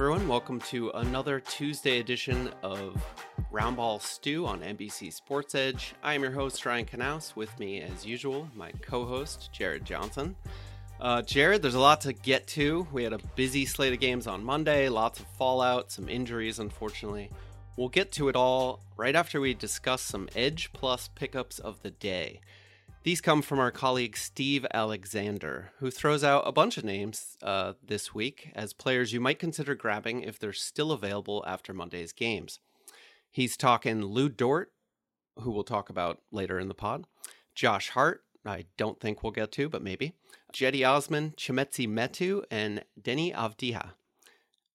Everyone. Welcome to another Tuesday edition of Roundball Stew on NBC Sports Edge. I am your host, Ryan Knaus. With me, as usual, my co host, Jared Johnson. Uh, Jared, there's a lot to get to. We had a busy slate of games on Monday, lots of fallout, some injuries, unfortunately. We'll get to it all right after we discuss some Edge Plus pickups of the day. These come from our colleague Steve Alexander, who throws out a bunch of names uh, this week as players you might consider grabbing if they're still available after Monday's games. He's talking Lu Dort, who we'll talk about later in the pod, Josh Hart, I don't think we'll get to, but maybe, Cedi Osman, Chimezie Metu, and Deni Avdija.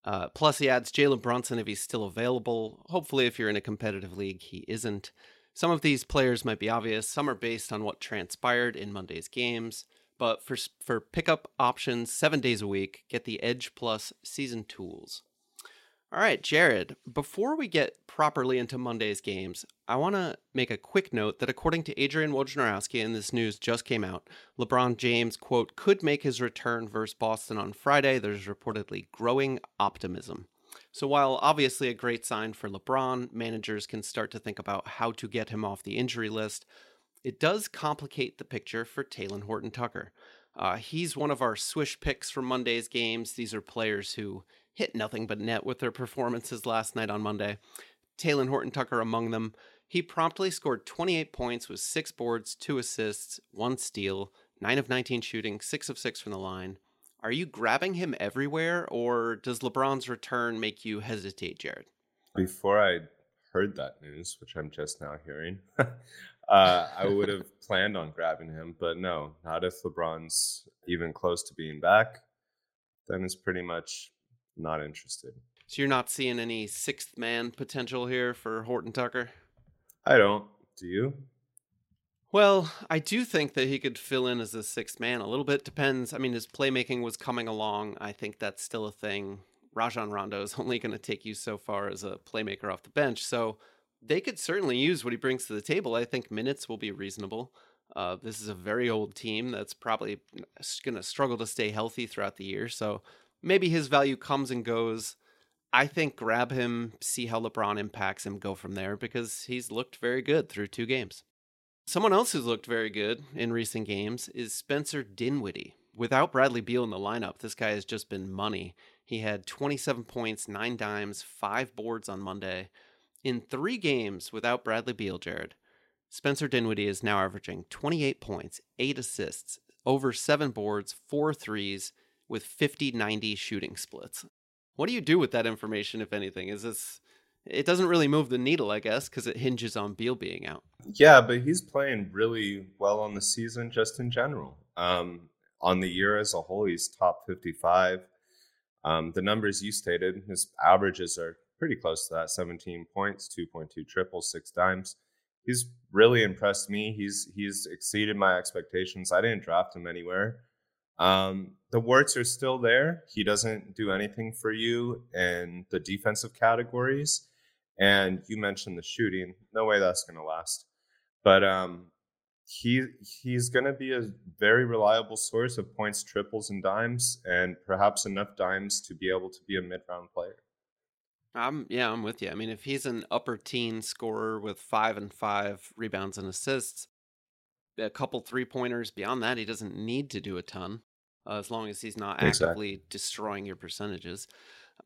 Uh, plus, he adds Jalen Brunson if he's still available. Hopefully, if you're in a competitive league, he isn't. Some of these players might be obvious. Some are based on what transpired in Monday's games. But for for pickup options, seven days a week, get the Edge Plus season tools. All right, Jared, before we get properly into Monday's games, I want to make a quick note that according to Adrian Wojnarowski, and this news just came out, LeBron James, quote, could make his return versus Boston on Friday. There's reportedly growing optimism. So while obviously a great sign for LeBron, managers can start to think about how to get him off the injury list. It does complicate the picture for Talen Horton Tucker. Uh, he's one of our swish picks from Monday's games. These are players who hit nothing but net with their performances last night on Monday. Talen Horton Tucker among them. He promptly scored 28 points with six boards, two assists, one steal, 9 of 19 shooting, 6 of 6 from the line. Are you grabbing him everywhere, or does LeBron's return make you hesitate, Jared? Before I heard that news, which I'm just now hearing, uh, I would have planned on grabbing him, but no, not if LeBron's even close to being back. Then it's pretty much not interested. So you're not seeing any sixth man potential here for Horton Tucker? I don't. Do you? Well, I do think that he could fill in as a sixth man. A little bit depends. I mean, his playmaking was coming along. I think that's still a thing. Rajon Rondo is only going to take you so far as a playmaker off the bench. So they could certainly use what he brings to the table. I think minutes will be reasonable. Uh, this is a very old team that's probably going to struggle to stay healthy throughout the year. So maybe his value comes and goes. I think grab him, see how LeBron impacts him, go from there because he's looked very good through two games. Someone else who's looked very good in recent games is Spencer Dinwiddie. Without Bradley Beal in the lineup, this guy has just been money. He had 27 points, nine dimes, five boards on Monday. In three games without Bradley Beal, Jared, Spencer Dinwiddie is now averaging 28 points, eight assists, over seven boards, four threes, with 50 90 shooting splits. What do you do with that information, if anything? Is this. It doesn't really move the needle, I guess, because it hinges on Beal being out. Yeah, but he's playing really well on the season just in general. Um, on the year as a whole, he's top 55. Um, the numbers you stated, his averages are pretty close to that 17 points, 2.2 triples, six dimes. He's really impressed me. He's he's exceeded my expectations. I didn't draft him anywhere. Um, the warts are still there. He doesn't do anything for you in the defensive categories. And you mentioned the shooting. No way that's going to last. But um, he he's going to be a very reliable source of points, triples, and dimes, and perhaps enough dimes to be able to be a mid-round player. I'm yeah, I'm with you. I mean, if he's an upper teen scorer with five and five rebounds and assists, a couple three pointers. Beyond that, he doesn't need to do a ton, uh, as long as he's not actively exactly. destroying your percentages.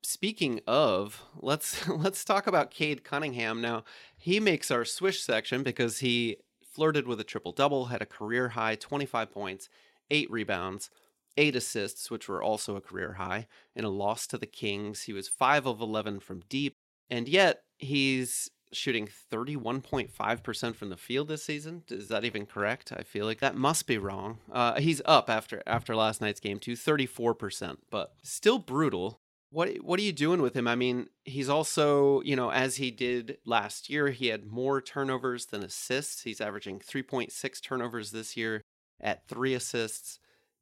Speaking of, let's let's talk about Cade Cunningham now. He makes our swish section because he flirted with a triple double, had a career high 25 points, eight rebounds, eight assists, which were also a career high, in a loss to the Kings. He was five of 11 from deep, and yet he's shooting 31.5% from the field this season. Is that even correct? I feel like that must be wrong. Uh, he's up after after last night's game to 34%, but still brutal. What what are you doing with him? I mean, he's also, you know, as he did last year, he had more turnovers than assists. He's averaging 3.6 turnovers this year at 3 assists.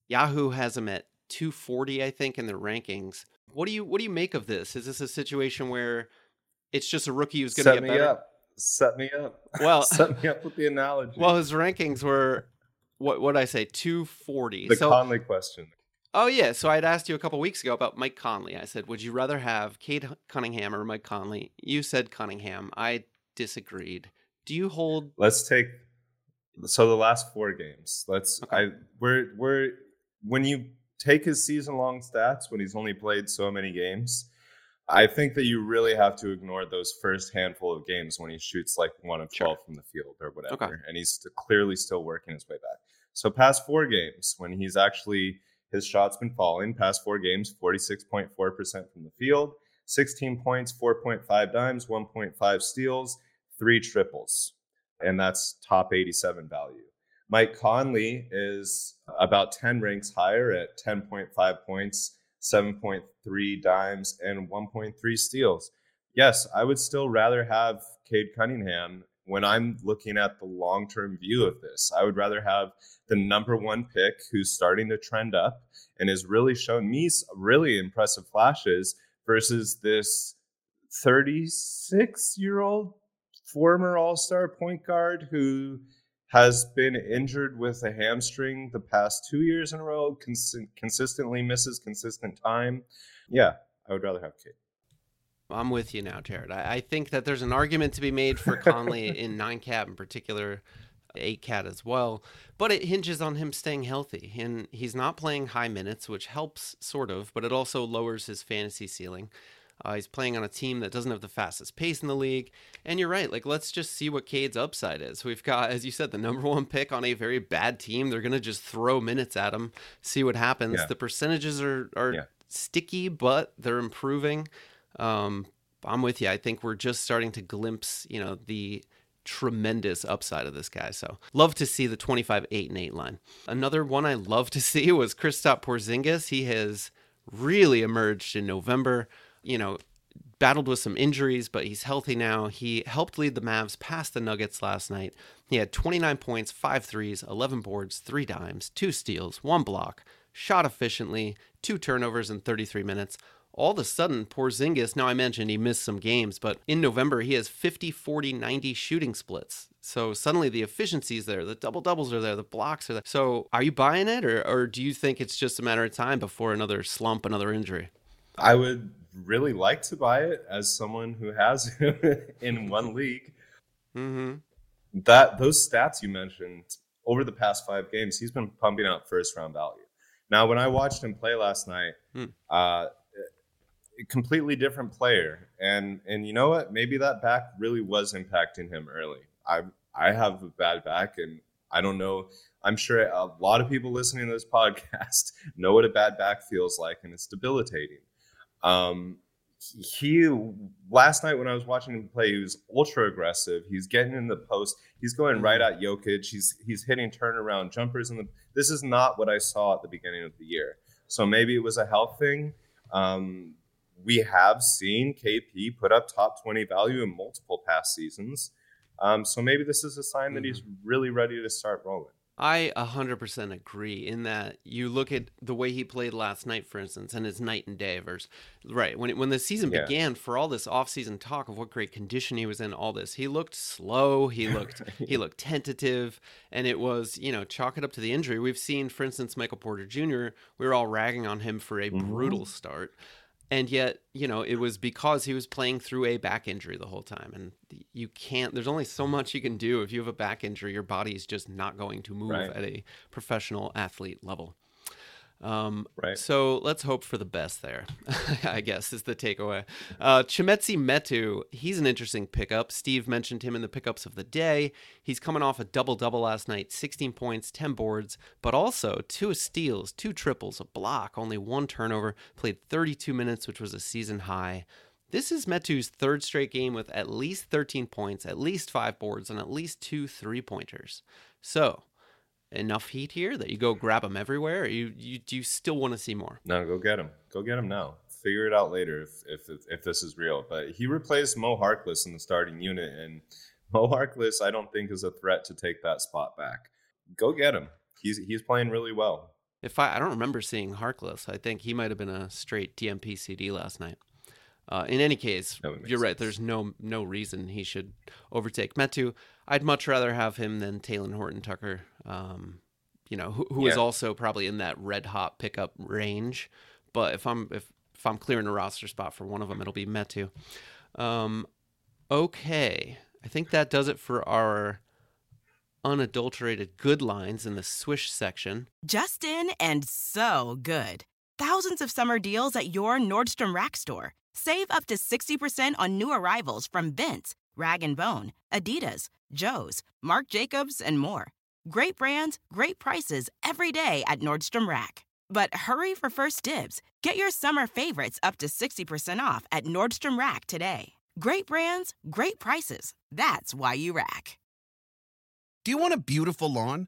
Yahoo has him at 240, I think, in their rankings. What do you what do you make of this? Is this a situation where it's just a rookie who's going to get me better? Up. Set me up. Well, set me up with the analogy. Well, his rankings were what what I say 240. The so, Conley question. Oh yeah, so I'd asked you a couple weeks ago about Mike Conley. I said, "Would you rather have Cade Cunningham or Mike Conley?" You said Cunningham. I disagreed. Do you hold Let's take so the last 4 games. Let's Okay. I we're we're when you take his season long stats when he's only played so many games, I think that you really have to ignore those first handful of games when he shoots like one of Sure. 12 from the field or whatever. Okay. And he's clearly still working his way back. So, past four games, when he's actually, his shot's been falling, past four games, 46.4% from the field, 16 points, 4.5 dimes, 1.5 steals, three triples. And that's top 87 value. Mike Conley is about 10 ranks higher at 10.5 points, 7.3 dimes, and 1.3 steals. Yes, I would still rather have Cade Cunningham when I'm looking at the long term view of this. I would rather have the number one pick who's starting to trend up and has really shown me really impressive flashes versus this 36 year old former All Star point guard who has been injured with a hamstring the past two years in a row, cons- consistently misses consistent time. Yeah, I would rather have Cade. I'm with you now, Jared. I, I think that there's an argument to be made for Conley in nine cat in particular, eight cat as well, but it hinges on him staying healthy. And he's not playing high minutes, which helps sort of, but it also lowers his fantasy ceiling. Uh, he's playing on a team that doesn't have the fastest pace in the league. And you're right. Like, let's just see what Cade's upside is. We've got, as you said, the number one pick on a very bad team. They're going to just throw minutes at him, see what happens. Yeah. The percentages are, are Yeah. sticky, but they're improving. Um, I'm with you. I think we're just starting to glimpse, you know, the tremendous upside of this guy. So love to see the 25, 8, and 8 line. Another one I love to see was Kristaps Porzingis. He has really emerged in November. You know, battled with some injuries, but he's healthy now. He helped lead the Mavs past the Nuggets last night. He had 29 points, 5 threes, 11 boards, 3 dimes, 2 steals, 1 block, shot efficiently, 2 turnovers in 33 minutes. All of a sudden, Porzingis, now I mentioned he missed some games, but in November he has 50, 40, 90 shooting splits. So suddenly the efficiency's there, the double doubles are there, the blocks are there. So are you buying it, or, or do you think it's just a matter of time before another slump, another injury? I would really like to buy it as someone who has in one league. Mm-hmm. That those stats you mentioned over the past five games, he's been pumping out first round value. Now, when I watched him play last night, Hmm. uh, completely different player, and and you know what? Maybe that back really was impacting him early. I I have a bad back, and I don't know. I'm sure a lot of people listening to this podcast know what a bad back feels like, and it's debilitating. Um, he last night when I was watching him play, he was ultra aggressive. He's getting in the post. He's going right at Jokic. He's he's hitting turnaround jumpers. And this is not what I saw at the beginning of the year. So maybe it was a health thing. Um, we have seen KP put up top twenty value in multiple past seasons. Um, so maybe this is a sign that he's really ready to start rolling. I 100% agree in that you look at the way he played last night, for instance, and it's night and day versus right when it, when the season Yeah. began. For all this offseason talk of what great condition he was in, all this he looked slow, he looked he looked tentative, and it was you know chalk it up to the injury. We've seen, for instance, Michael Porter Jr. We were all ragging on him for a brutal start. And yet, you know, it was because he was playing through a back injury the whole time. And you can't, there's only so much you can do. If you have a back injury, your body is just not going to move Right. at a professional athlete level. Um, Right. So let's hope for the best there, I guess, is the takeaway. Uh, Chimezie Metu, he's an interesting pickup. Steve mentioned him in the pickups of the day. He's coming off a double double last night 16 points, 10 boards, but also two steals, two triples, a block, only one turnover, played 32 minutes, which was a season high. This is Metu's third straight game with at least 13 points, at least five boards, and at least two three pointers. So, enough heat here that you go grab them everywhere? Or you, you do you still want to see more? No, go get him. Go get him now. Figure it out later if if if this is real. But he replaced Mo Harkless in the starting unit, and Mo Harkless, I don't think is a threat to take that spot back. Go get him. He's he's playing really well. If I I don't remember seeing Harkless. I think he might have been a straight DNP CD last night. Uh, in any case, you're sense. right. There's no no reason he should overtake Metu. I'd much rather have him than Talen Horton Tucker. Um, you know, who, who yeah. is also probably in that red hot pickup range. But if I'm if if I'm clearing a roster spot for one of them, it'll be Metu. Um, okay, I think that does it for our unadulterated good lines in the swish section. Justin and so good. Thousands of summer deals at your Nordstrom Rack store. Save up to 60% on new arrivals from Vince, Rag & Bone, Adidas, Joe's, Marc Jacobs, and more. Great brands, great prices every day at Nordstrom Rack. But hurry for first dibs. Get your summer favorites up to 60% off at Nordstrom Rack today. Great brands, great prices. That's why you rack. Do you want a beautiful lawn?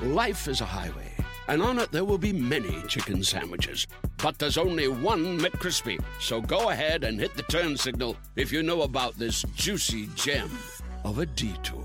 Life is a highway, and on it there will be many chicken sandwiches. But there's only one McCrispy. So go ahead and hit the turn signal if you know about this juicy gem of a detour.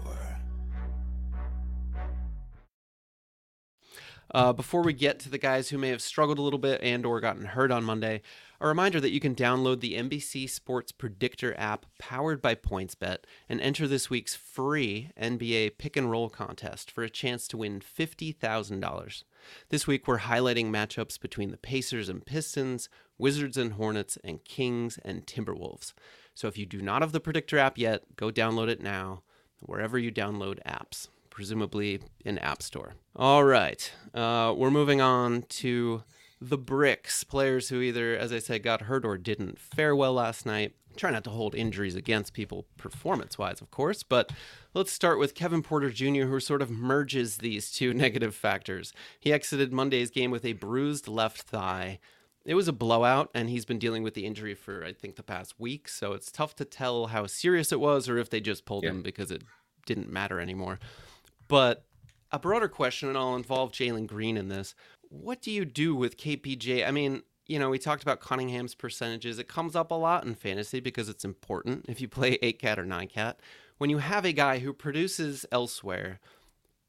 Uh, before we get to the guys who may have struggled a little bit and or gotten hurt on Monday, a reminder that you can download the NBC Sports Predictor app powered by PointsBet and enter this week's free NBA pick and roll contest for a chance to win $50,000. This week we're highlighting matchups between the Pacers and Pistons, Wizards and Hornets, and Kings and Timberwolves. So if you do not have the Predictor app yet, go download it now, wherever you download apps, presumably in App Store. All right, uh, we're moving on to the bricks, players who either, as I said, got hurt or didn't fare well last night. Try not to hold injuries against people performance wise, of course, but let's start with Kevin Porter Jr., who sort of merges these two negative factors. He exited Monday's game with a bruised left thigh. It was a blowout, and he's been dealing with the injury for, I think, the past week, so it's tough to tell how serious it was or if they just pulled yeah. him because it didn't matter anymore. But a broader question, and I'll involve Jalen Green in this what do you do with KPJ? I mean, you know, we talked about Cunningham's percentages. It comes up a lot in fantasy because it's important if you play 8 cat or 9 cat. When you have a guy who produces elsewhere,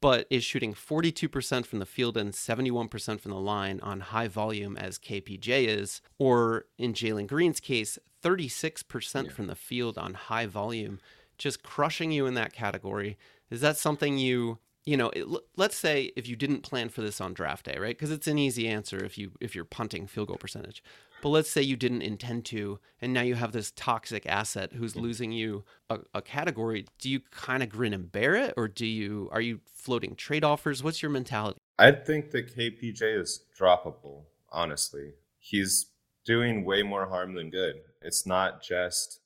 but is shooting 42% from the field and 71% from the line on high volume as KPJ is, or in Jalen Green's case, 36% yeah. from the field on high volume, just crushing you in that category. Is that something you you know, it, let's say if you didn't plan for this on draft day, right? Because it's an easy answer if you if you're punting field goal percentage. But let's say you didn't intend to, and now you have this toxic asset who's losing you a, a category. Do you kind of grin and bear it, or do you are you floating trade offers? What's your mentality? I think that KPJ is droppable. Honestly, he's doing way more harm than good. It's not just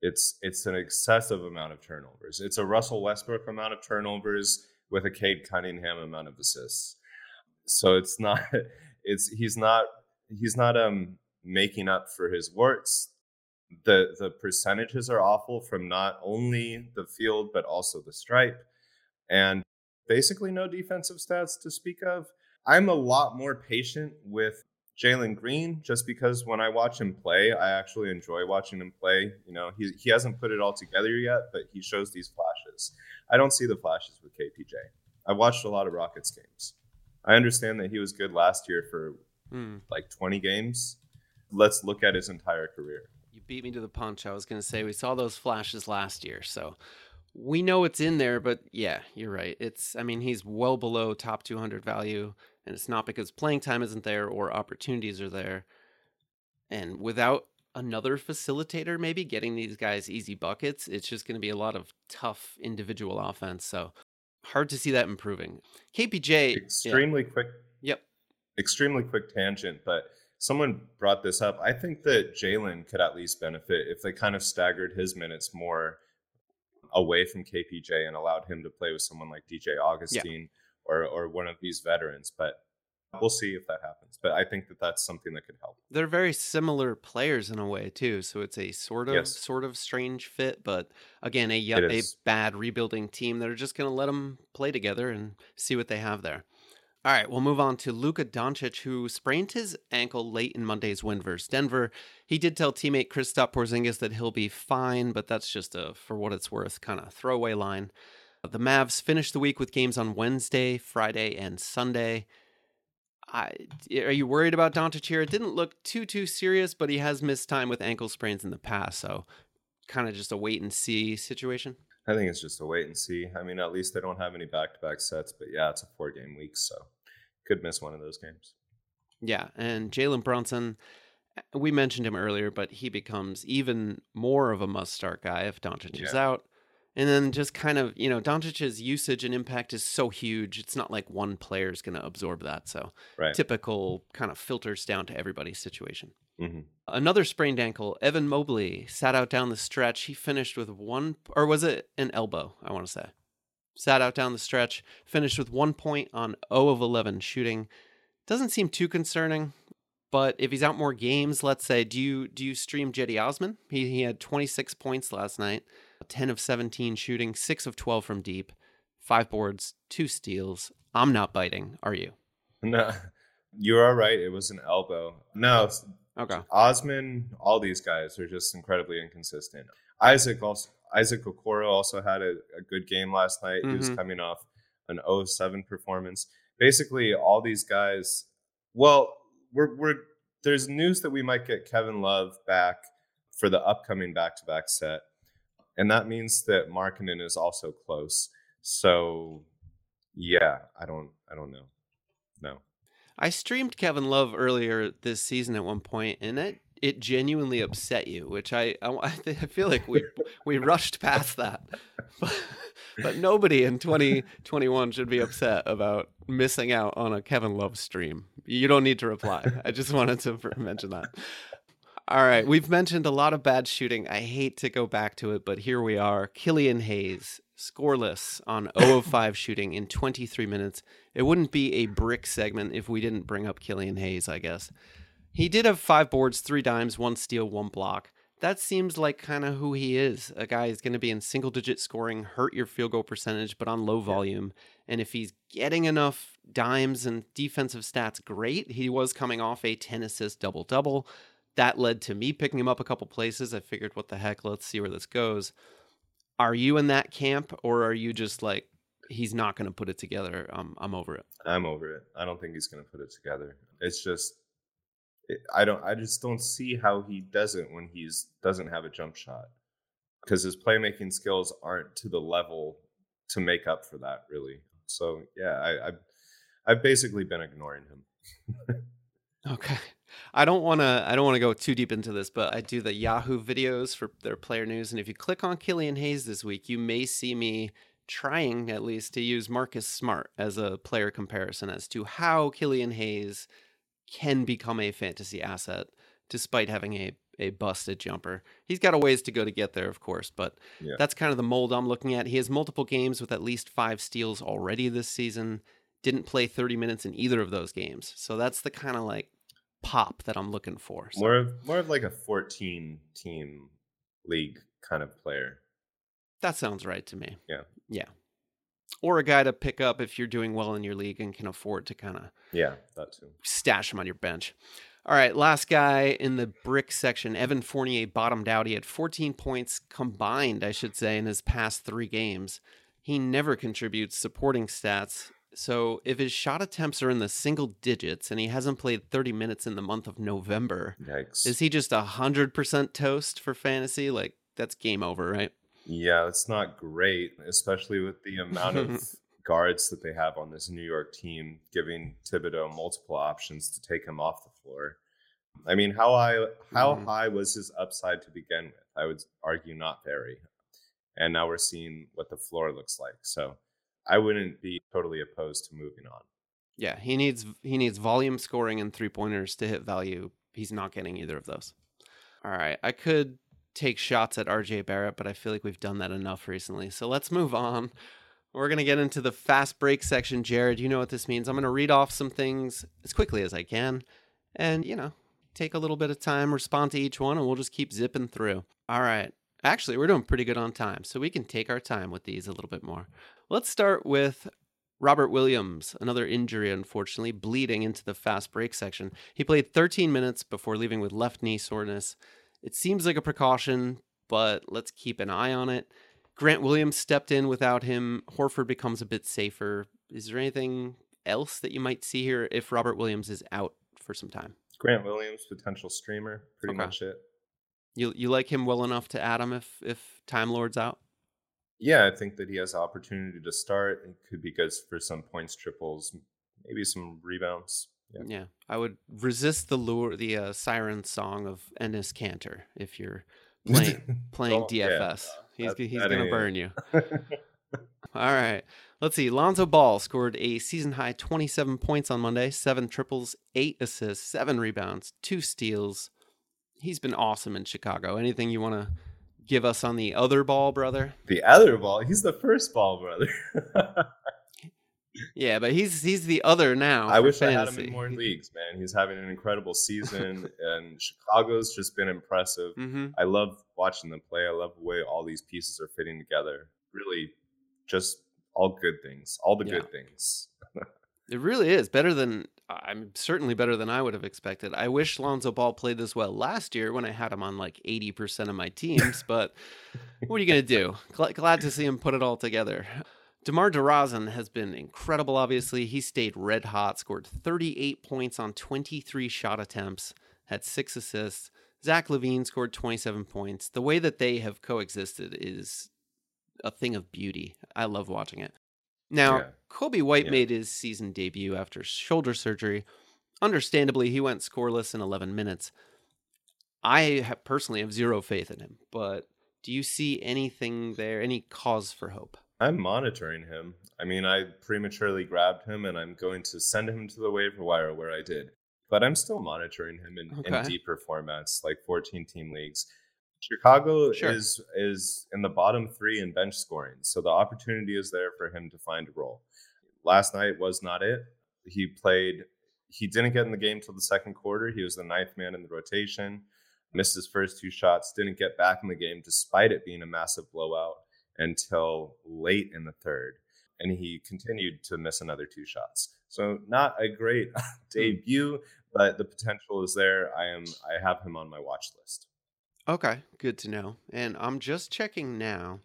it's it's an excessive amount of turnovers. It's a Russell Westbrook amount of turnovers with a Cade Cunningham amount of assists. So it's not it's he's not he's not um making up for his warts. The the percentages are awful from not only the field but also the stripe and basically no defensive stats to speak of. I'm a lot more patient with Jalen Green just because when I watch him play, I actually enjoy watching him play. You know, he he hasn't put it all together yet, but he shows these flashes. I don't see the flashes with KPJ. I watched a lot of Rockets games. I understand that he was good last year for mm. like 20 games. Let's look at his entire career. You beat me to the punch. I was going to say we saw those flashes last year, so we know it's in there, but yeah, you're right. It's I mean, he's well below top 200 value and it's not because playing time isn't there or opportunities are there. And without another facilitator, maybe getting these guys easy buckets. It's just going to be a lot of tough individual offense. So hard to see that improving. KPJ. Extremely yeah. quick. Yep. Extremely quick tangent, but someone brought this up. I think that Jalen could at least benefit if they kind of staggered his minutes more away from KPJ and allowed him to play with someone like DJ Augustin yeah. or or one of these veterans. But we'll see if that happens. But I think that that's something that could help. They're very similar players in a way too, so it's a sort of yes. sort of strange fit. But again, a a bad rebuilding team that are just going to let them play together and see what they have there. All right, we'll move on to Luka Doncic, who sprained his ankle late in Monday's win versus Denver. He did tell teammate Kristaps Porzingis that he'll be fine, but that's just a, for what it's worth, kind of throwaway line. The Mavs finished the week with games on Wednesday, Friday, and Sunday. I, are you worried about Doncic here? It didn't look too too serious, but he has missed time with ankle sprains in the past, so kind of just a wait and see situation. I think it's just a wait and see. I mean, at least they don't have any back to back sets, but yeah, it's a four game week, so could miss one of those games. Yeah, and Jalen Brunson, we mentioned him earlier, but he becomes even more of a must start guy if Doncic yeah. is out. And then just kind of, you know, Doncic's usage and impact is so huge. It's not like one player is going to absorb that. So right. typical kind of filters down to everybody's situation. Mm-hmm. Another sprained ankle. Evan Mobley sat out down the stretch. He finished with one, or was it an elbow? I want to say. Sat out down the stretch, finished with one point on 0 of 11 shooting. Doesn't seem too concerning, but if he's out more games, let's say, do you do you stream Cedi Osman? He he had 26 points last night. 10 of 17 shooting, 6 of 12 from deep, 5 boards, 2 steals. I'm not biting, are you? No. You are right. It was an elbow. No. Okay. Osman, all these guys are just incredibly inconsistent. Isaac also Isaac Okoro also had a, a good game last night. Mm-hmm. He was mm-hmm. coming off an 0-7 performance. Basically, all these guys. Well, we're we're there's news that we might get Kevin Love back for the upcoming back-to-back set and that means that Markkanen is also close. So, yeah, I don't, I don't know. No. I streamed Kevin Love earlier this season at one point, and it it genuinely upset you, which I I, I feel like we we rushed past that. But, but nobody in 2021 should be upset about missing out on a Kevin Love stream. You don't need to reply. I just wanted to mention that. All right, we've mentioned a lot of bad shooting. I hate to go back to it, but here we are. Killian Hayes, scoreless on 0 of 5 shooting in 23 minutes. It wouldn't be a brick segment if we didn't bring up Killian Hayes, I guess. He did have five boards, three dimes, one steal, one block. That seems like kind of who he is. A guy who's going to be in single digit scoring, hurt your field goal percentage, but on low volume. And if he's getting enough dimes and defensive stats, great. He was coming off a 10 assist double double that led to me picking him up a couple places. I figured, what the heck, let's see where this goes. Are you in that camp, or are you just like, he's not going to put it together? Um, I'm over it. I'm over it. I don't think he's going to put it together. It's just, it, I don't. I just don't see how he does it when he's doesn't have a jump shot because his playmaking skills aren't to the level to make up for that. Really. So yeah, I, I've I've basically been ignoring him. okay. I don't want to I don't want to go too deep into this, but I do the Yahoo videos for their player news and if you click on Killian Hayes this week, you may see me trying at least to use Marcus Smart as a player comparison as to how Killian Hayes can become a fantasy asset despite having a a busted jumper. He's got a ways to go to get there, of course, but yeah. that's kind of the mold I'm looking at. He has multiple games with at least five steals already this season. Didn't play 30 minutes in either of those games. So that's the kind of like pop that I'm looking for. So. More of more of like a 14 team league kind of player. That sounds right to me. Yeah. Yeah. Or a guy to pick up if you're doing well in your league and can afford to kind of Yeah, that too. Stash him on your bench. All right, last guy in the brick section, Evan Fournier bottomed out. He had 14 points combined, I should say, in his past 3 games. He never contributes supporting stats so if his shot attempts are in the single digits and he hasn't played 30 minutes in the month of November, Yikes. is he just a 100% toast for fantasy? Like that's game over, right? Yeah, it's not great, especially with the amount of guards that they have on this New York team, giving Thibodeau multiple options to take him off the floor. I mean, how high how Mhm. high was his upside to begin with? I would argue not very. And now we're seeing what the floor looks like. So I wouldn't be totally opposed to moving on. Yeah, he needs he needs volume scoring and three pointers to hit value. He's not getting either of those. All right, I could take shots at RJ Barrett, but I feel like we've done that enough recently. So let's move on. We're gonna get into the fast break section. Jared, you know what this means. I'm gonna read off some things as quickly as I can, and you know, take a little bit of time, respond to each one, and we'll just keep zipping through. All right. Actually, we're doing pretty good on time, so we can take our time with these a little bit more. Let's start with Robert Williams, another injury, unfortunately, bleeding into the fast break section. He played 13 minutes before leaving with left knee soreness. It seems like a precaution, but let's keep an eye on it. Grant Williams stepped in without him. Horford becomes a bit safer. Is there anything else that you might see here if Robert Williams is out for some time? Grant Williams, potential streamer, pretty Okay. much it. You you like him well enough to add him if if Time Lord's out? Yeah, I think that he has opportunity to start. It could be good for some points, triples, maybe some rebounds. Yeah. Yeah, I would resist the lure, the uh, siren song of Enes Kanter if you're playing playing yeah, DFS. he's that- he's that gonna burn you. All right, let's see. Lonzo Ball scored a season high 27 points on Monday, seven triples, eight assists, seven rebounds, two steals. He's been awesome in Chicago. Anything you want to give us on the other ball, brother? the other ball, he's the first ball brother. Yeah, but he's he's the other now. I wish I had him in more leagues, man. He's having an incredible season, and Chicago's just been impressive. hmm I love watching them play. I love the way all these pieces are fitting together. Really, just all good things, all the Yeah. good things. It really is better than I'm certainly better than I would have expected. I wish Lonzo Ball played this well last year when I had him on like 80% of my teams, but what are you going to do? Gl- glad to see him put it all together. DeMar DeRozan has been incredible, obviously. He stayed red hot, scored 38 points on 23 shot attempts, had six assists. Zach LaVine scored 27 points. The way that they have coexisted is a thing of beauty. I love watching it. Now, Yeah. Coby White Yeah. made his season debut after shoulder surgery. Understandably, he went scoreless in 11 minutes. I have personally have zero faith in him, but do you see anything there, any cause for hope? I'm monitoring him. I mean, I prematurely grabbed him, and I'm going to send him to the waiver wire where I did. But I'm still monitoring him in, in deeper formats, like 14 team leagues. Chicago Sure. is is in the bottom three in bench scoring, so the opportunity is there for him to find a role. Last night was not it. He played. He didn't get in the game till the second quarter. He was the ninth man in the rotation. Missed his first two shots. Didn't get back in the game despite it being a massive blowout until late in the third, and he continued to miss another two shots. So not a great hmm. debut, but the potential is there. I am. I have him on my watch list. Okay, good to know. And I'm just checking now.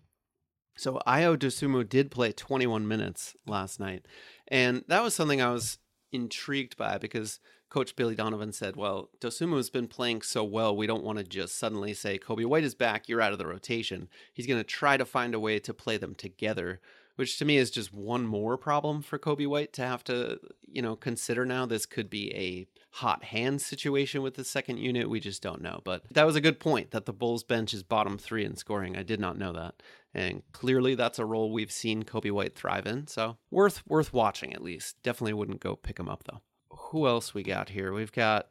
So Ayo Dosunmu did play 21 minutes last night. And that was something I was intrigued by because Coach Billy Donovan said, well, Dosunmu has been playing so well, we don't want to just suddenly say, Coby White is back, you're out of the rotation. He's going to try to find a way to play them together, which to me is just one more problem for Coby White to have to, you know, consider now. This could be a hot hand situation with the second unit. We just don't know. But that was a good point that the Bulls bench is bottom three in scoring. I did not know that. And clearly that's a role we've seen Coby White thrive in. So worth worth watching at least. Definitely wouldn't go pick him up though. Who else we got here? We've got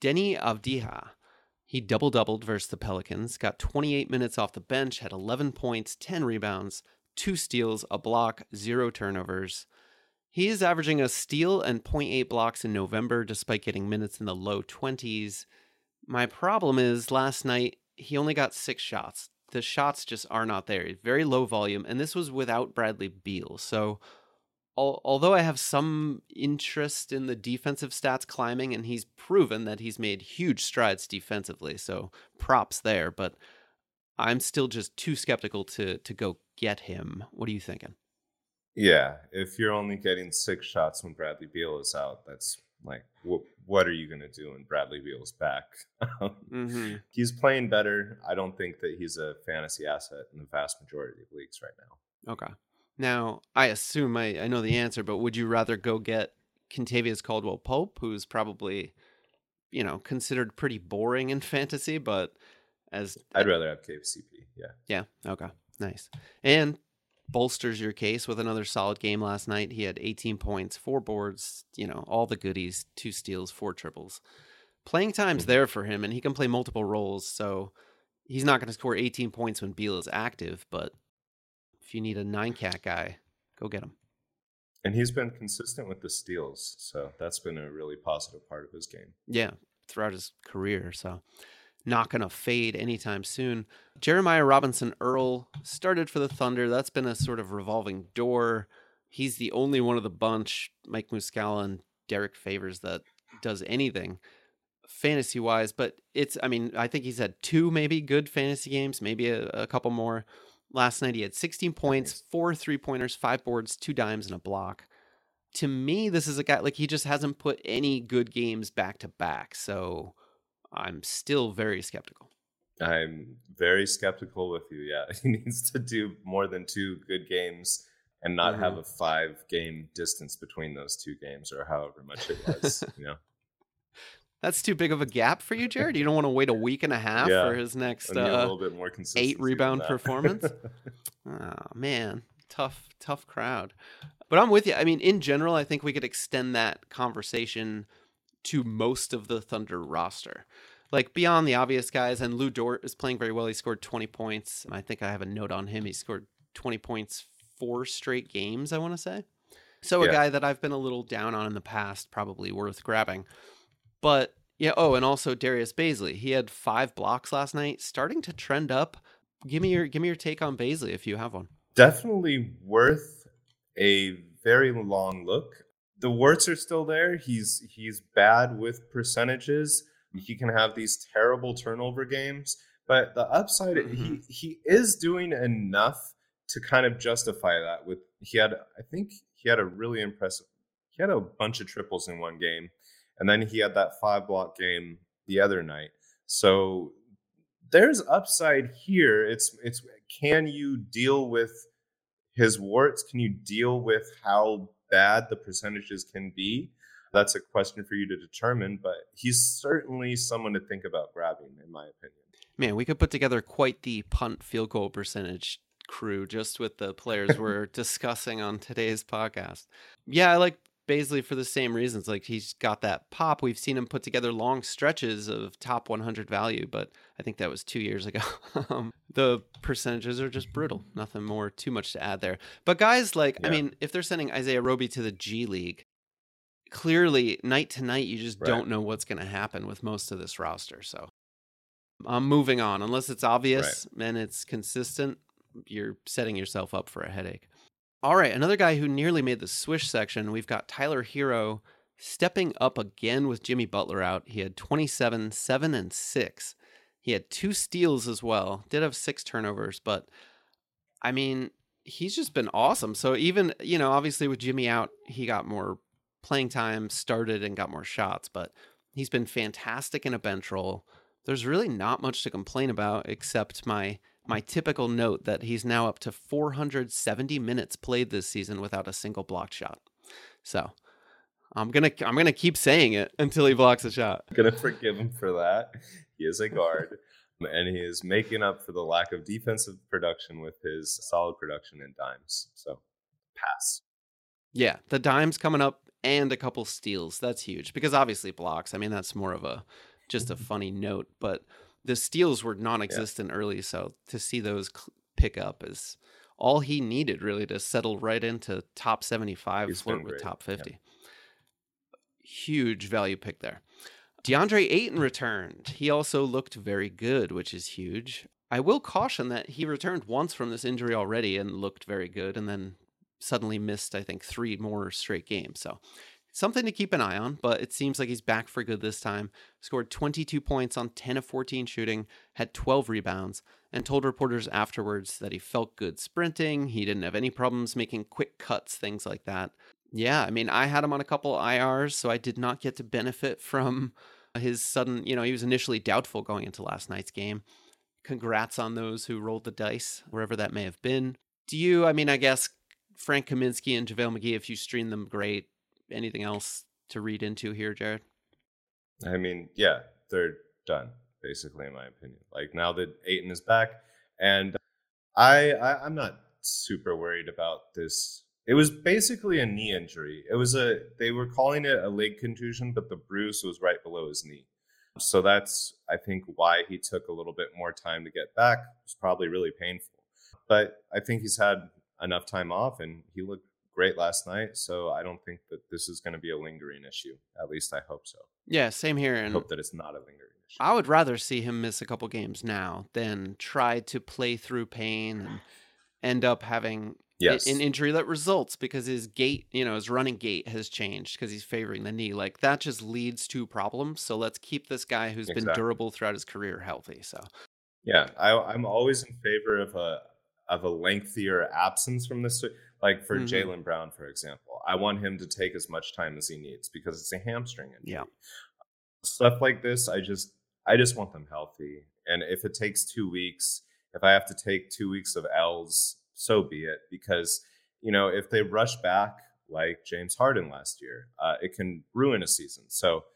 Deni Avdija. He double doubled versus the Pelicans, got 28 minutes off the bench, had 11 points, 10 rebounds, two steals, a block, zero turnovers. He is averaging a steal and 0.8 blocks in November despite getting minutes in the low 20s. My problem is last night he only got six shots. The shots just are not there. Very low volume, and this was without Bradley Beal. So, al- although I have some interest in the defensive stats climbing, and he's proven that he's made huge strides defensively, so props there. But I'm still just too skeptical to to go get him. What are you thinking? Yeah, if you're only getting six shots when Bradley Beal is out, that's like, wh- what are you going to do when Bradley Beal is back? Mm-hmm. he's playing better. I don't think that he's a fantasy asset in the vast majority of leagues right now. Okay. Now, I assume I, I know the answer, but would you rather go get Kentavious Caldwell Pope, who's probably you know, considered pretty boring in fantasy, but as I'd rather have KCP. Yeah. Yeah. Okay. Nice. And bolsters your case with another solid game last night. He had 18 points, four boards, you know, all the goodies, two steals, four triples. Playing time's Mhm. there for him, and he can play multiple roles. So he's not going to score 18 points when Beal is active, but if you need a nine cat guy, go get him. And he's been consistent with the steals, so that's been a really positive part of his game. Yeah, throughout his career. So not going to fade anytime soon. Jeremiah Robinson Earl started for the Thunder. That's been a sort of revolving door. He's the only one of the bunch, Mike Muscala and Derrick Favors, that does anything fantasy wise. But it's, I mean, I think he's had two maybe good fantasy games, maybe a, a couple more. Last night he had 16 points, four three pointers, five boards, two dimes, and a block. To me, this is a guy like he just hasn't put any good games back to back. So I'm still very skeptical. I'm very skeptical with you. Yeah, he needs to do more than two good games and not have Mhm. a five game distance between those two games or however much it was. you know, That's too big of a gap for you, Jared. You don't want to wait a week and a half Yeah. for his next I need a uh, little bit more consistency. than rebound performance? Oh man, tough, tough crowd. But I'm with you. I mean, in general, I think we could extend that conversation to most of the Thunder roster. Like beyond the obvious guys, and Lu Dort is playing very well. He scored 20 points. I think I have a note on him. He scored 20 points four straight games, I want to say. So a guy that I've been a little down on in the past, probably worth grabbing. But yeah, oh, and also Darius Bazley. He had five blocks last night, starting to trend up. Give me your give me your take on Bazley if you have one. Definitely worth a very long look. The warts are still there. He's he's bad with percentages. He can have these terrible turnover games, but the upside he mm-hmm. he is doing enough to kind of justify that. With he had I think he had a really impressive. He had a bunch of triples in one game, and then he had that five block game the other night. So there's upside here. It's it's can you deal with his warts? Can you deal with how bad the percentages can be? That's a question for you to determine, but he's certainly someone to think about grabbing, in my opinion. Man, we could put together quite the punt field goal percentage crew just with the players we're discussing on today's podcast. Yeah, I like Bazley for the same reasons. Like he's got that pop. We've seen him put together long stretches of top 100 value, but I think that was two years ago. Um, the percentages are just brutal. Nothing more, too much to add there. But guys, like, I mean, if they're sending Isaiah Roby to the G League, clearly night to night, you just Right. don't know what's going to happen with most of this roster. So I'm moving on. Unless it's obvious and it's consistent, you're setting yourself up for a headache. All right, another guy who nearly made the swish section. We've got Tyler Herro stepping up again with Jimmy Butler out. He had 27, 7, and 6. He had two steals as well. Did have six turnovers, but I mean, he's just been awesome. So even, you know, obviously with Jimmy out, he got more playing time, started and got more shots, but he's been fantastic in a bench role. There's really not much to complain about except my my typical note that he's now up to 470 minutes played this season without a single blocked shot. So, I'm going to I'm to keep saying it until he blocks a shot. I'm gonna forgive him for that. He is a guard, and he is making up for the lack of defensive production with his solid production in dimes. So, pass. Yeah, the dimes coming up and a couple steals. That's huge because obviously blocks. I mean, that's more of a just a funny note, but the steals were non-existent early, so to see those pick up is all he needed really to settle right into top 75, He's flirt with top yeah. 50. Huge value pick there. DeAndre Ayton returned. He also looked very good, which is huge. I will caution that he returned once from this injury already and looked very good, and then suddenly missed, I think, three more straight games. So something to keep an eye on, but it seems like he's back for good this time. Scored 22 points on 10 of 14 shooting, had 12 rebounds, and told reporters afterwards that he felt good sprinting. He didn't have any problems making quick cuts, things like that. Yeah, I mean, I had him on a couple IRs, so I did not get to benefit from his sudden, you know, he was initially doubtful going into last night's game. Congrats on those who rolled the dice, wherever that may have been. Do you, I mean, I guess Frank Kaminsky and JaVale McGee, if you stream them, great. Anything else to read into here, Jared? I mean, yeah, they're done basically, in my opinion. Like now that Ayton is back, and I, I I'm not super worried about this. It was basically a knee injury. It was a they were calling it a leg contusion, but the bruise was right below his knee. So that's I think why he took a little bit more time to get back. It was probably really painful. But I think he's had enough time off and he looked great last night. So I don't think that this is going to be a lingering issue. At least I hope so. Yeah, same here. I And hope that it's not a lingering issue. I would rather see him miss a couple games now than try to play through pain and end up having Yes. an injury that results because his gait, you know, his running gait has changed because he's favoring the knee. Like that just leads to problems. So let's keep this guy who's been durable throughout his career healthy. So Yeah, I, I'm always in favor of a of a lengthier absence from this. Like for Mhm. Jaylen Brown, for example, I want him to take as much time as he needs because it's a hamstring injury. Yeah. Stuff like this, I just I just want them healthy. And if it takes two weeks, if I have to take two weeks of L's, so be it. Because you know, if they rush back like James Harden last year, uh, it can ruin a season. So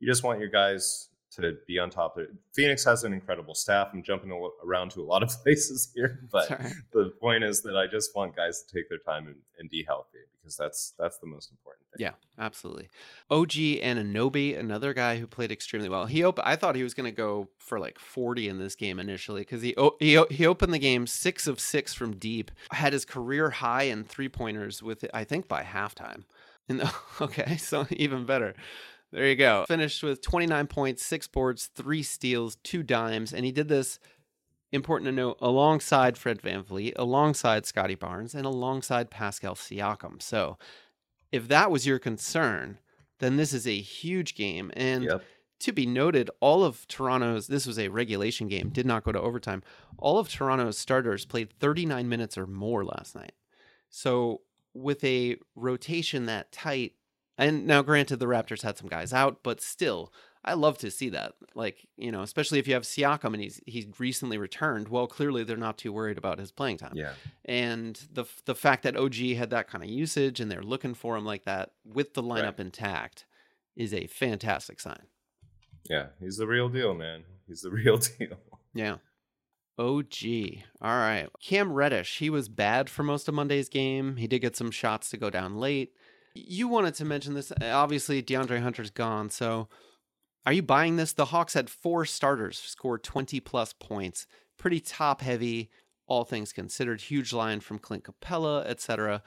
you just want your guys to be on top of it. Phoenix has an incredible staff. I'm jumping around to a lot of places here, but Sorry. the point is that I just want guys to take their time and, and be healthy because that's that's the most important thing. Yeah, absolutely. OG Anunoby, another guy who played extremely well. He op- I thought he was going to go for like 40 in this game initially because he, o- he o- he opened the game six of six from deep, had his career high in three pointers with I think by halftime. And okay, so even better. There you go. Finished with 29 points, six boards, three steals, two dimes, and he did this. Important to note, alongside Fred VanVleet, alongside Scottie Barnes, and alongside Pascal Siakam. So, if that was your concern, then this is a huge game. And Yep. to be noted, all of Toronto's, this was a regulation game, did not go to overtime. All of Toronto's starters played 39 minutes or more last night. So, with a rotation that tight, and now granted, the Raptors had some guys out, but still, I love to see that. Like, you know, especially if you have Siakam and he's he's recently returned. Well, clearly they're not too worried about his playing time Yeah. and the the fact that OG had that kind of usage and they're looking for him like that with the lineup Right. intact is a fantastic sign. Yeah. He's the real deal, man. He's the real deal. Yeah. OG. All right. Cam Reddish, he was bad for most of Monday's game. He did get some shots to go down late. You wanted to mention this. Uh, obviously, DeAndre Hunter's gone. So are you buying this? The Hawks had four starters score 20 plus points. Pretty top heavy, all things considered. Huge line from Clint Capela, etc.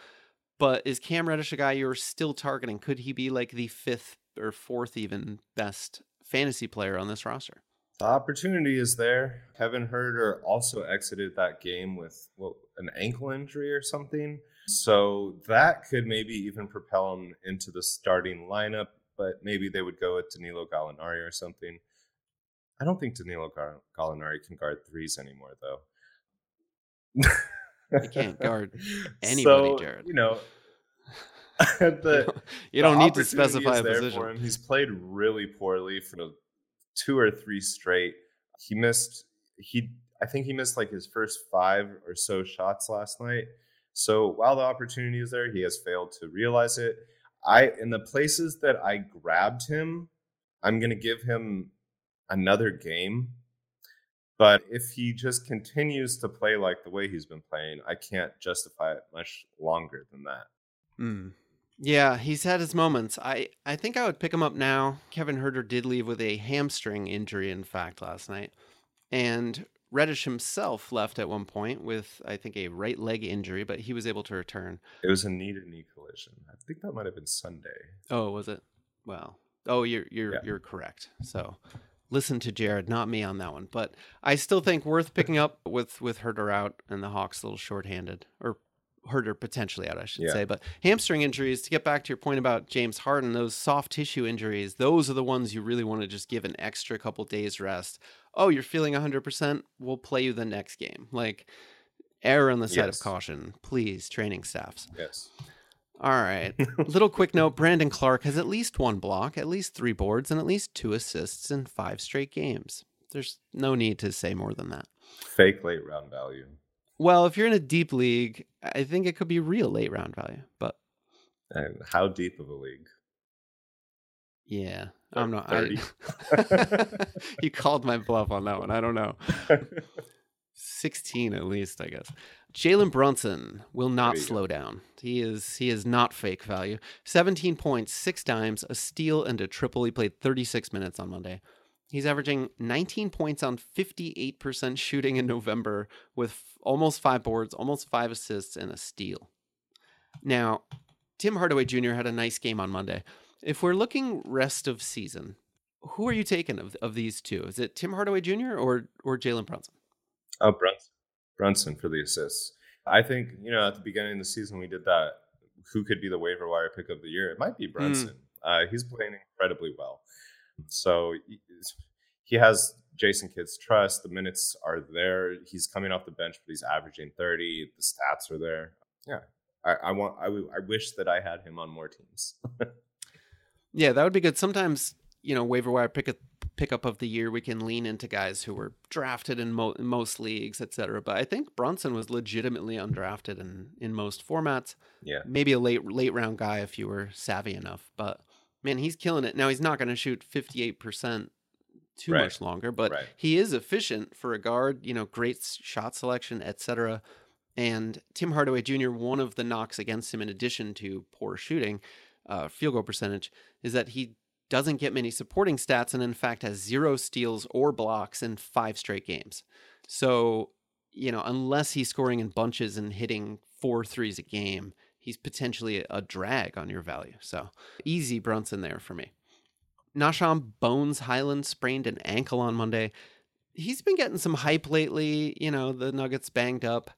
But is Cam Reddish a guy you're still targeting? Could he be like the fifth or fourth even best fantasy player on this roster? The opportunity is there. Kevin Huerter also exited that game with well, an ankle injury or something. So that could maybe even propel him into the starting lineup, but maybe they would go with Danilo Gallinari or something. I don't think Danilo Gall- Gallinari can guard threes anymore, though. He can't guard anybody, so, Jared. You know, the, you don't need to specify a position. He's played really poorly for two or three straight. He missed. He I think he missed like his first five or so shots last night. So while the opportunity is there, he has failed to realize it. I in the places that I grabbed him, I'm gonna give him another game. But if he just continues to play like the way he's been playing, I can't justify it much longer than that. Mm. Yeah, he's had his moments. I, I think I would pick him up now. Kevin Huerter did leave with a hamstring injury, in fact, last night. And Reddish himself left at one point with, I think, a right leg injury, but he was able to return. It was a knee to knee collision. I think that might have been Sunday. Oh, was it? Well, oh, you're you're Yeah. you're correct. So, listen to Jared, not me on that one. But I still think worth picking up with with Huerter out and the Hawks a little shorthanded, or Huerter potentially out, I should Yeah. say. But hamstring injuries. To get back to your point about James Harden, those soft tissue injuries, those are the ones you really want to just give an extra couple days rest. Oh, you're feeling 100%. We'll play you the next game. Like, err on the side Yes. of caution, please, training staffs. Yes. All right. Little quick note Brandon Clarke has at least one block, at least three boards, and at least two assists in five straight games. There's no need to say more than that. Fake late round value. Well, if you're in a deep league, I think it could be real late round value. But And how deep of a league? yeah, I'm not. I, you called my bluff on that one. I don't know. 16 at least, I guess. Jalen Brunson will not slow go. down. He is he is not fake value. 17 points, six dimes, a steal, and a triple. He played 36 minutes on Monday. He's averaging 19 points on 58% shooting in November with almost five boards, almost five assists, and a steal. Now, Tim Hardaway Jr. had a nice game on Monday. If we're looking rest of season, who are you taking of, of these two? Is it Tim Hardaway Jr. or or Jalen Brunson? Oh, Brunson. Brunson for the assists. I think you know at the beginning of the season we did that. Who could be the waiver wire pick of the year? It might be Brunson. Mm. Uh, he's playing incredibly well. So he has Jason Kidd's trust. The minutes are there. He's coming off the bench, but he's averaging 30. The stats are there. Yeah. I, I want I, w- I wish that I had him on more teams. yeah, that would be good. Sometimes, you know, waiver wire pick a pickup of the year, we can lean into guys who were drafted in, mo- in most leagues, etc. But I think Brunson was legitimately undrafted in in most formats. Yeah, maybe a late late round guy if you were savvy enough. But man, he's killing it. Now he's not going to shoot fifty eight percent too right. much longer, but right. he is efficient for a guard. You know, great shot selection, etc. And Tim Hardaway Jr. One of the knocks against him, in addition to poor shooting, uh, field goal percentage, is that he doesn't get many supporting stats and in fact has zero steals or blocks in five straight games. So, you know, unless he's scoring in bunches and hitting four threes a game, he's potentially a drag on your value. So, easy Brunson there for me. Nah'Shon Bones Hyland sprained an ankle on Monday. He's been getting some hype lately. You know, the Nuggets banged up.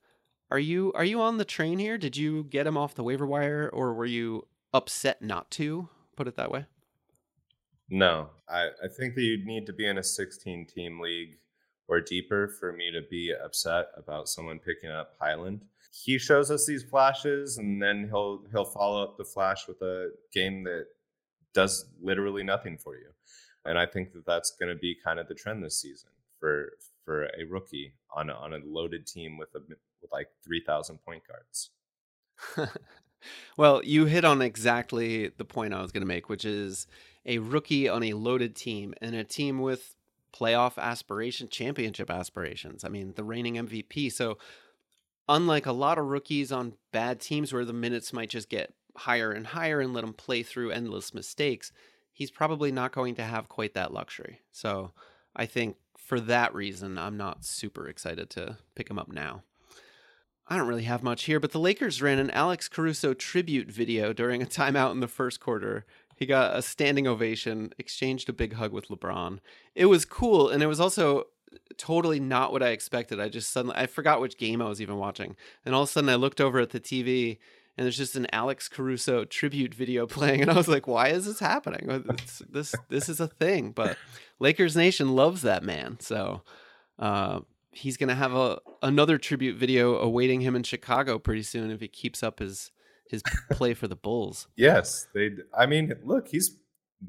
Are you are you on the train here? Did you get him off the waiver wire, or were you upset not to? Put it that way. No, I, I think that you'd need to be in a 16 team league or deeper for me to be upset about someone picking up Hyland. He shows us these flashes, and then he'll he'll follow up the flash with a game that does literally nothing for you. And I think that that's going to be kind of the trend this season for for a rookie on a, on a loaded team with a with like 3,000 point guards. well, you hit on exactly the point I was going to make, which is a rookie on a loaded team and a team with playoff aspiration, championship aspirations. I mean, the reigning MVP. So, unlike a lot of rookies on bad teams where the minutes might just get higher and higher and let him play through endless mistakes, he's probably not going to have quite that luxury. So, I think for that reason, I'm not super excited to pick him up now. I don't really have much here, but the Lakers ran an Alex Caruso tribute video during a timeout in the first quarter he got a standing ovation, exchanged a big hug with LeBron. It was cool, and it was also totally not what I expected. I just suddenly I forgot which game I was even watching, and all of a sudden I looked over at the TV and there's just an Alex Caruso tribute video playing, and I was like, "Why is this happening? It's, this this is a thing." But Lakers Nation loves that man, so uh, he's gonna have a another tribute video awaiting him in Chicago pretty soon if he keeps up his his play for the Bulls. Yes, they. I mean, look, he's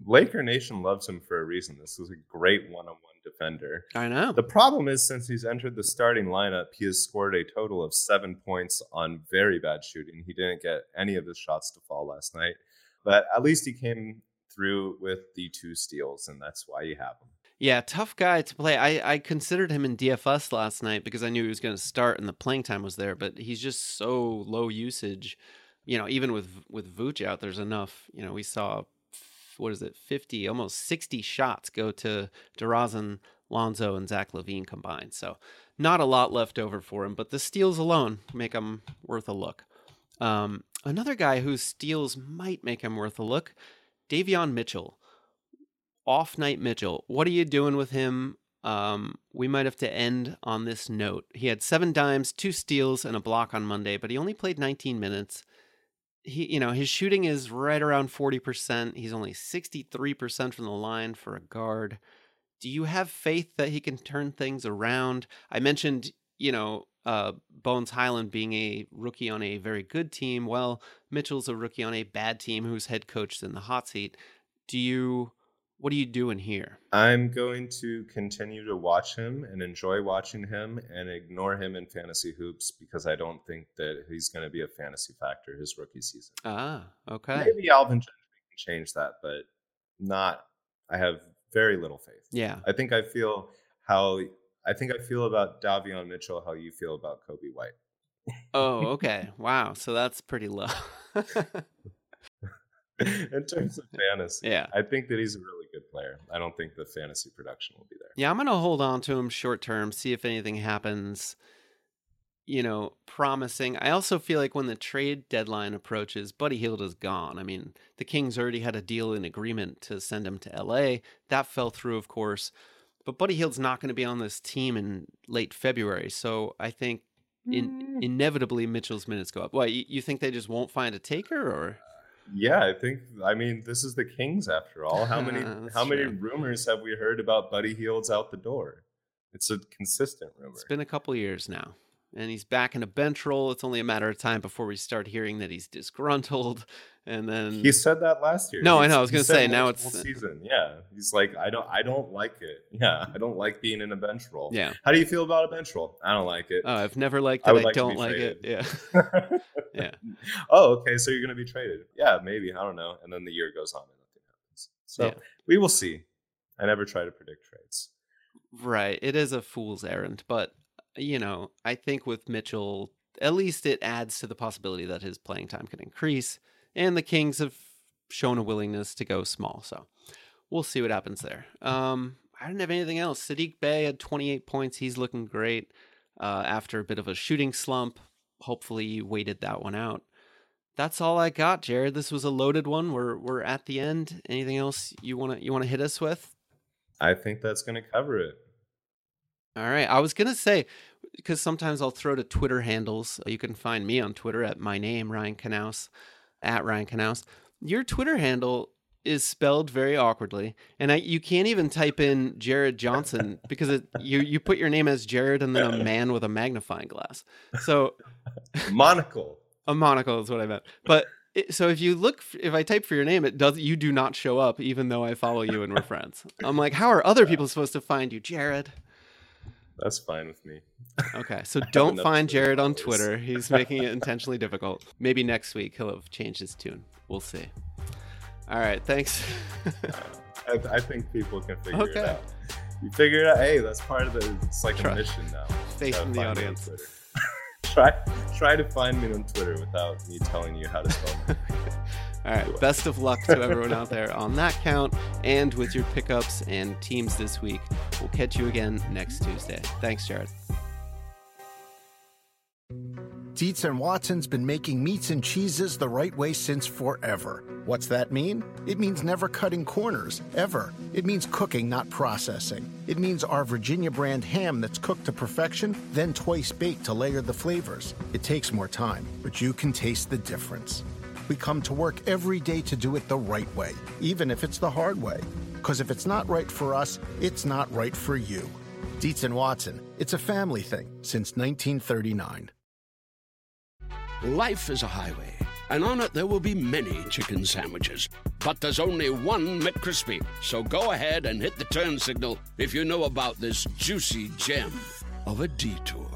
Laker Nation loves him for a reason. This is a great one-on-one defender. I know. The problem is, since he's entered the starting lineup, he has scored a total of seven points on very bad shooting. He didn't get any of his shots to fall last night, but at least he came through with the two steals, and that's why you have him. Yeah, tough guy to play. I, I considered him in DFS last night because I knew he was going to start and the playing time was there, but he's just so low usage you know, even with with Vooch out, there's enough. You know, we saw what is it, 50, almost 60 shots go to DeRozan, Lonzo, and Zach LaVine combined. So not a lot left over for him, but the steals alone make him worth a look. Um, another guy whose steals might make him worth a look, Davion Mitchell. Off night Mitchell. What are you doing with him? Um, we might have to end on this note. He had seven dimes, two steals, and a block on Monday, but he only played 19 minutes he you know his shooting is right around 40% he's only 63% from the line for a guard do you have faith that he can turn things around i mentioned you know uh, bones hyland being a rookie on a very good team well mitchell's a rookie on a bad team whose head coach is in the hot seat do you what are you doing here? I'm going to continue to watch him and enjoy watching him and ignore him in fantasy hoops because I don't think that he's going to be a fantasy factor his rookie season. Ah, okay. Maybe Alvin Johnson can change that, but not. I have very little faith. Yeah. I think I feel how I think I feel about Davion Mitchell how you feel about Coby White. Oh, okay. wow. So that's pretty low. In terms of fantasy, yeah. I think that he's a really good player. I don't think the fantasy production will be there. Yeah, I'm going to hold on to him short term, see if anything happens, you know, promising. I also feel like when the trade deadline approaches, Buddy Hield is gone. I mean, the Kings already had a deal in agreement to send him to LA. That fell through, of course. But Buddy Hield's not going to be on this team in late February. So I think in, Mm. inevitably Mitchell's minutes go up. Why, you, you think they just won't find a taker or? Yeah, I think. I mean, this is the Kings after all. How many? How many true. rumors have we heard about Buddy Hield's out the door? It's a consistent rumor. It's been a couple years now. And he's back in a bench role. It's only a matter of time before we start hearing that he's disgruntled. And then He said that last year. No, I know, I was gonna say, now it's- uh, season. Yeah, he's like, I don't, I don't like it. Yeah, I don't like being in a bench role. Yeah. How do you feel about a bench role? I don't like it. Oh, I've never liked it. would I, like don't like it. Yeah. Yeah. Oh, okay. So you're gonna be traded? Yeah, maybe. I don't know. And then the year goes on and nothing happens. So Yeah. we will see. I never try to predict trades. Right. It is a fool's errand, but you know, I think with Mitchell, at least it adds to the possibility that his playing time can increase, and the Kings have shown a willingness to go small. So we'll see what happens there. Um, I didn't have anything else. Sadiq Bey had 28 points. He's looking great uh, after a bit of a shooting slump. Hopefully, you waited that one out. That's all I got, Jared. This was a loaded one. We're we're at the end. Anything else you wanna you wanna hit us with? I think that's gonna cover it. All right. I was going to say, because sometimes I'll throw to Twitter handles. You can find me on Twitter at my name, Ryan Knaus, at Ryan Knaus. Your Twitter handle is spelled very awkwardly. And I, you can't even type in Jared Johnson because it, you, you put your name as Jared and then a man with a magnifying glass. So Monocle. a monocle is what I meant. But it, so if you look, if I type for your name, it does, you do not show up even though I follow you and we're friends. I'm like, how are other people supposed to find you, Jared? That's fine with me. Okay, so don't find Jared on. Twitter. He's making it intentionally difficult. Maybe next week he'll have changed his tune. We'll see. All right, thanks. I, I think people can figure Okay. it out. You figure it out. Hey, that's part of the. It's like Try- a mission now. Faith Gotta in the find me on audience. Twitter. try, try to find me on Twitter without me telling you how to spell. All right, best of luck to everyone out there on that count and with your pickups and teams this week. We'll catch you again next Tuesday. Thanks, Jared. Dietz and Watson's been making meats and cheeses the right way since forever. What's that mean? It means never cutting corners, ever. It means cooking, not processing. It means our Virginia brand ham that's cooked to perfection, then twice baked to layer the flavors. It takes more time, but you can taste the difference. We come to work every day to do it the right way, even if it's the hard way. Because if it's not right for us, it's not right for you. Dietz and Watson, it's a family thing since 1939. Life is a highway, and on it there will be many chicken sandwiches. But there's only one McCrispy. So go ahead and hit the turn signal if you know about this juicy gem of a detour.